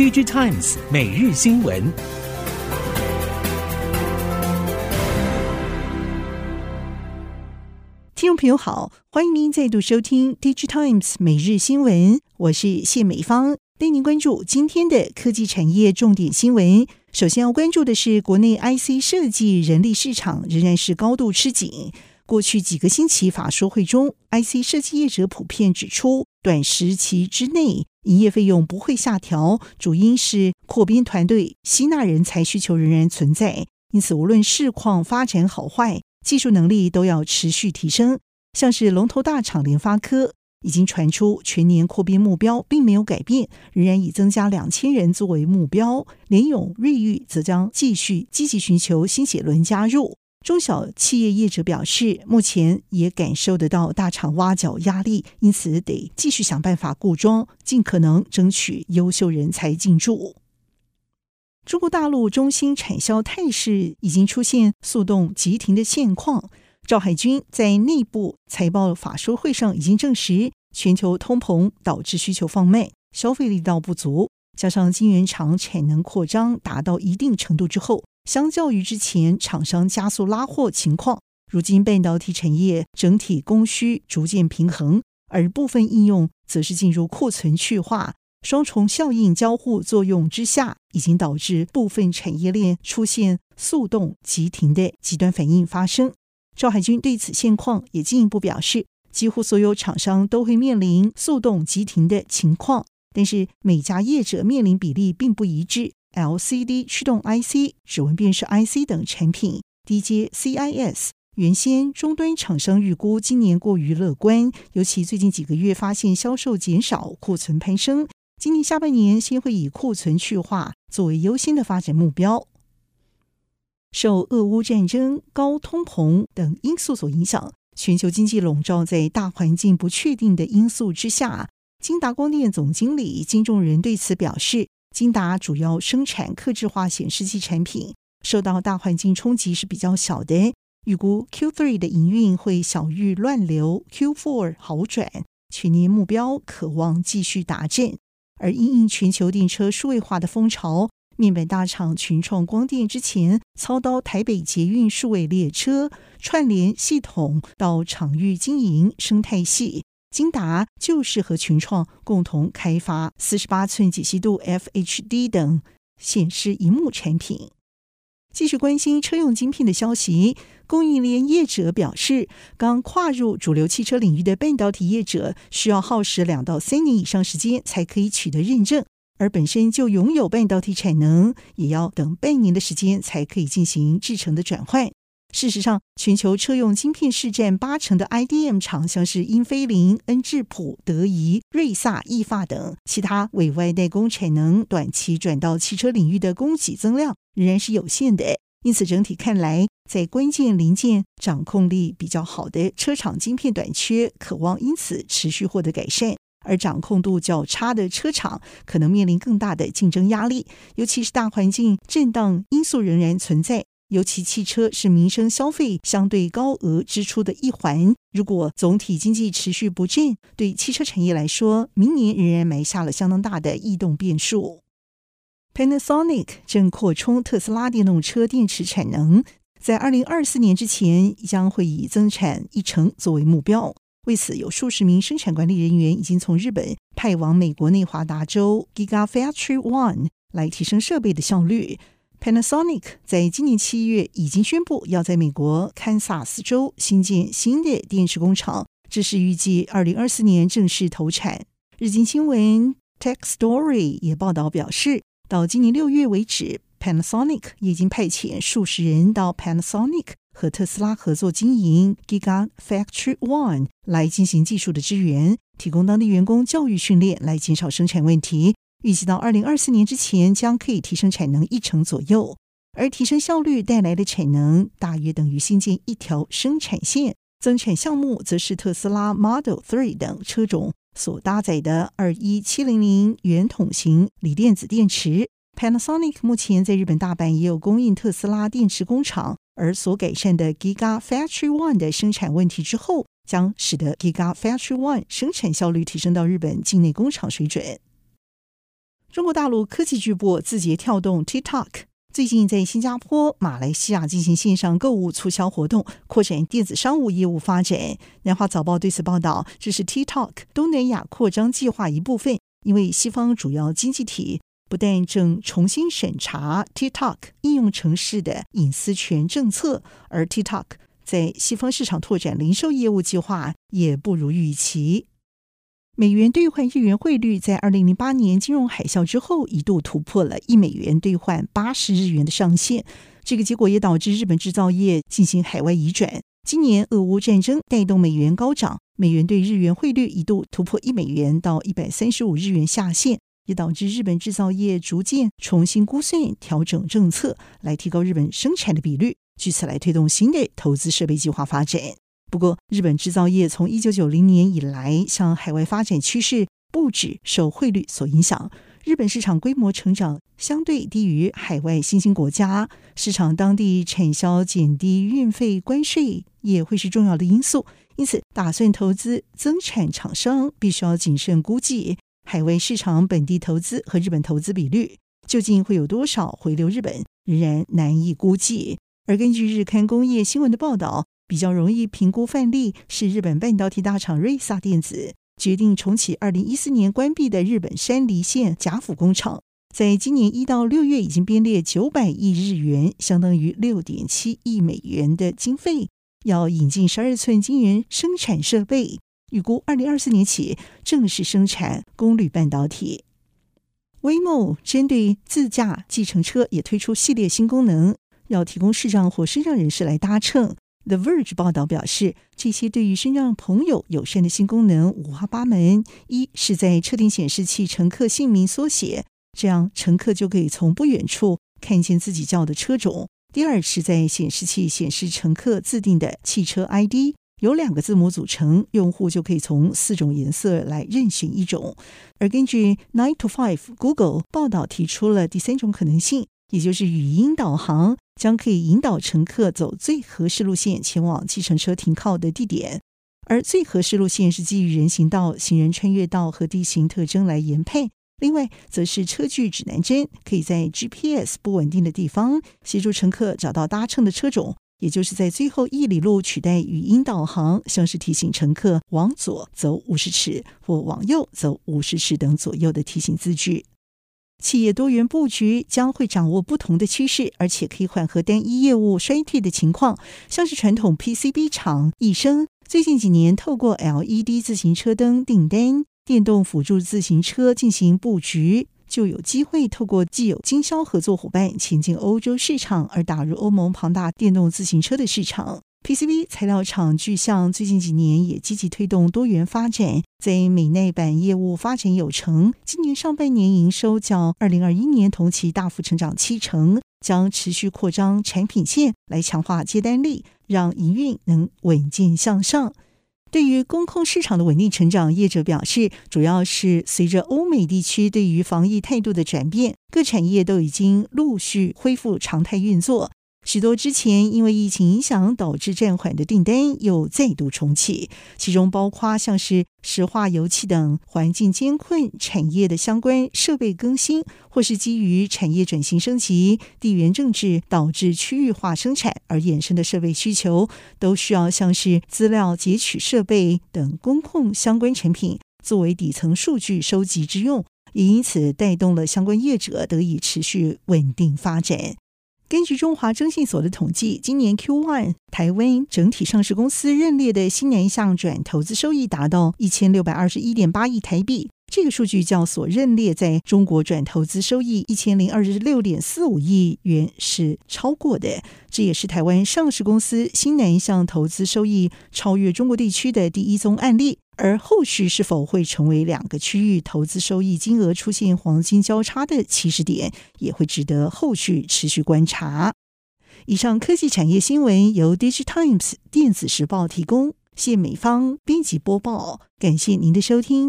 DG Times 每日新闻。听众朋友好，欢迎您再度收听 DG Times 每日新闻，我是谢美芳，带您关注今天的科技产业重点新闻。首先要关注的是，国内 IC 设计人力市场仍然是高度吃紧。过去几个星期法说会中，IC 设计业者普遍指出，短时期之内营业费用不会下调，主因是扩编团队、吸纳人才需求仍然存在。因此，无论市况发展好坏，技术能力都要持续提升。像是龙头大厂联发科已经传出全年扩编目标并没有改变，仍然以增加两千人作为目标。联咏、瑞昱则将继续积极寻求新血轮加入。中小企业业者表示，目前也感受得到大厂挖角压力，因此得继续想办法固桩，尽可能争取优秀人才进驻。中国大陆中心产销态势已经出现速冻急停的现况。赵海军在内部财报法说会上已经证实，全球通膨导致需求放慢，消费力道不足，加上晶圆厂产能扩张达到一定程度之后。相较于之前，厂商加速拉货情况，如今半导体产业整体供需逐渐平衡，而部分应用则是进入库存去化，双重效应交互作用之下，已经导致部分产业链出现速冻急停的极端反应发生。赵海军对此现况也进一步表示，几乎所有厂商都会面临速冻急停的情况，但是每家业者面临比例并不一致。LCD 驱动 IC、指纹辨识 IC 等产品低阶 CIS，原先终端厂商预估今年过于乐观，尤其最近几个月发现销售减少、库存攀升，今年下半年先会以库存去化作为优先的发展目标。受俄乌战争、高通膨等因素所影响，全球经济笼罩在大环境不确定的因素之下。金达光电总经理金仲仁对此表示。晶达主要生产客制化显示器产品，受到大环境冲击是比较小的。预估 Q3 的营运会小于乱流，Q4 好转，全年目标可望继续达阵。而因应全球电车数位化的风潮，面板大厂群创光电之前操刀台北捷运数位列车串联系统到场域经营生态系。金达就是和群创共同开发四十八寸解析度 FHD 等显示荧幕产品。继续关心车用晶片的消息，供应链业者表示，刚跨入主流汽车领域的半导体业者需要耗时两到三年以上时间才可以取得认证，而本身就拥有半导体产能，也要等半年的时间才可以进行制程的转换。事实上，全球车用晶片市占八成的 IDM 厂，像是英飞凌、恩智浦、德仪、瑞萨、意法等其他委外代工产能，短期转到汽车领域的供给增量仍然是有限的。因此，整体看来，在关键零件掌控力比较好的车厂晶片短缺，可望因此持续获得改善；而掌控度较差的车厂，可能面临更大的竞争压力，尤其是大环境震荡因素仍然存在。尤其汽车是民生消费相对高额支出的一环，如果总体经济持续不振，对汽车产业来说，明年仍然埋下了相当大的异动变数。Panasonic 正扩充特斯拉电动车电池产能，在二零二四年之前将会以增产一成作为目标。为此，有数十名生产管理人员已经从日本派往美国内华达州 Gigafactory One 来提升设备的效率。Panasonic 在今年七月已经宣布要在美国堪萨斯州新建新的电池工厂，这是预计二零二四年正式投产。日经新闻 Tech Story 也报道表示，到今年六月为止，Panasonic 已经派遣数十人到 Panasonic 和特斯拉合作经营 Gigafactory One 来进行技术的支援，提供当地员工教育训练，来减少生产问题。预计到二零二四年之前，将可以提升产能一成左右，而提升效率带来的产能大约等于新建一条生产线。增产项目则是特斯拉 Model 3等车种所搭载的二一七零零圆筒型锂电子电池。Panasonic 目前在日本大阪也有供应特斯拉电池工厂，而所改善的 Gigafactory One 的生产问题之后，将使得 Gigafactory One 生产效率提升到日本境内工厂水准。中国大陆科技巨擘字节跳动 TikTok 最近在新加坡、马来西亚进行线上购物促销活动，扩展电子商务业务发展。南华早报对此报道，这是 TikTok 东南亚扩张计划一部分。因为西方主要经济体不但正重新审查 TikTok 应用城市的隐私权政策，而 TikTok 在西方市场拓展零售业务计划也不如预期。美元兑换日元汇率在二零零八年金融海啸之后一度突破了一美元兑换八十日元的上限，这个结果也导致日本制造业进行海外移转。今年俄乌战争带动美元高涨，美元兑日元汇率一度突破一美元到一百三十五日元下限，也导致日本制造业逐渐重新估算、调整政策，来提高日本生产的比率，据此来推动新的投资设备计划发展。不过，日本制造业从一九九零年以来向海外发展趋势不止受汇率所影响。日本市场规模成长相对低于海外新兴国家，市场当地产销减低运费关税也会是重要的因素。因此，打算投资增产厂商必须要谨慎估计海外市场本地投资和日本投资比率究竟会有多少回流日本，仍然难以估计。而根据日刊工业新闻的报道，比较容易评估范例是日本半导体大厂瑞萨电子。决定重启二零一四年关闭的日本山梨县甲府工厂，在今年一到六月已经编列九百亿日元，相当于六点七亿美元的经费，要引进十二寸晶圆生产设备，预估二零二四年起正式生产功率半导体。Waymo 针对自驾计程车也推出系列新功能，要提供视障或身障人士来搭乘。The Verge 报道表示，这些对于身上朋友友善的新功能五花八门。一是在车顶显示器乘客姓名缩写，这样乘客就可以从不远处看见自己叫的车种。第二是在显示器显示乘客自定的汽车 ID，由两个字母组成，用户就可以从四种颜色来任选一种。而根据 Nine to Five Google 报道提出了第三种可能性。也就是语音导航将可以引导乘客走最合适路线前往计程车停靠的地点，而最合适路线是基于人行道、行人穿越道和地形特征来研配。另外，则是车距指南针，可以在 GPS 不稳定的地方协助乘客找到搭乘的车种，也就是在最后一里路取代语音导航，像是提醒乘客往左走五十尺或往右走五十尺等左右的提醒字句。企业多元布局将会掌握不同的趋势，而且可以缓和单一业务衰退的情况。像是传统 PCB 厂义升，最近几年透过 LED 自行车灯订单、电动辅助自行车进行布局，就有机会透过既有经销合作伙伴前进欧洲市场，而打入欧盟庞大电动自行车的市场。PCB 材料厂巨象最近几年也积极推动多元发展，在美内板业务发展有成。今年上半年营收较二零二一年同期大幅成长七成，将持续扩张产品线来强化接单力，让营运能稳健向上。对于工控市场的稳定成长，业者表示，主要是随着欧美地区对于防疫态度的转变，各产业都已经陆续恢复常态运作。许多之前因为疫情影响导致暂缓的订单又再度重启，其中包括像是石化、油气等环境监困产业的相关设备更新，或是基于产业转型升级、地缘政治导致区域化生产而衍生的设备需求，都需要像是资料截取设备等工控相关产品作为底层数据收集之用，也因此带动了相关业者得以持续稳定发展。根据中华征信所的统计，今年 Q1 台湾整体上市公司认列的新年向转投资收益达到一千六百二十一点八亿台币。这个数据较所认列在中国转投资收益一千零二十六点四五亿元是超过的，这也是台湾上市公司新南向投资收益超越中国地区的第一宗案例。而后续是否会成为两个区域投资收益金额出现黄金交叉的起始点，也会值得后续持续观察。以上科技产业新闻由 DigiTimes 电子时报提供，谢美芳编辑播报，感谢您的收听。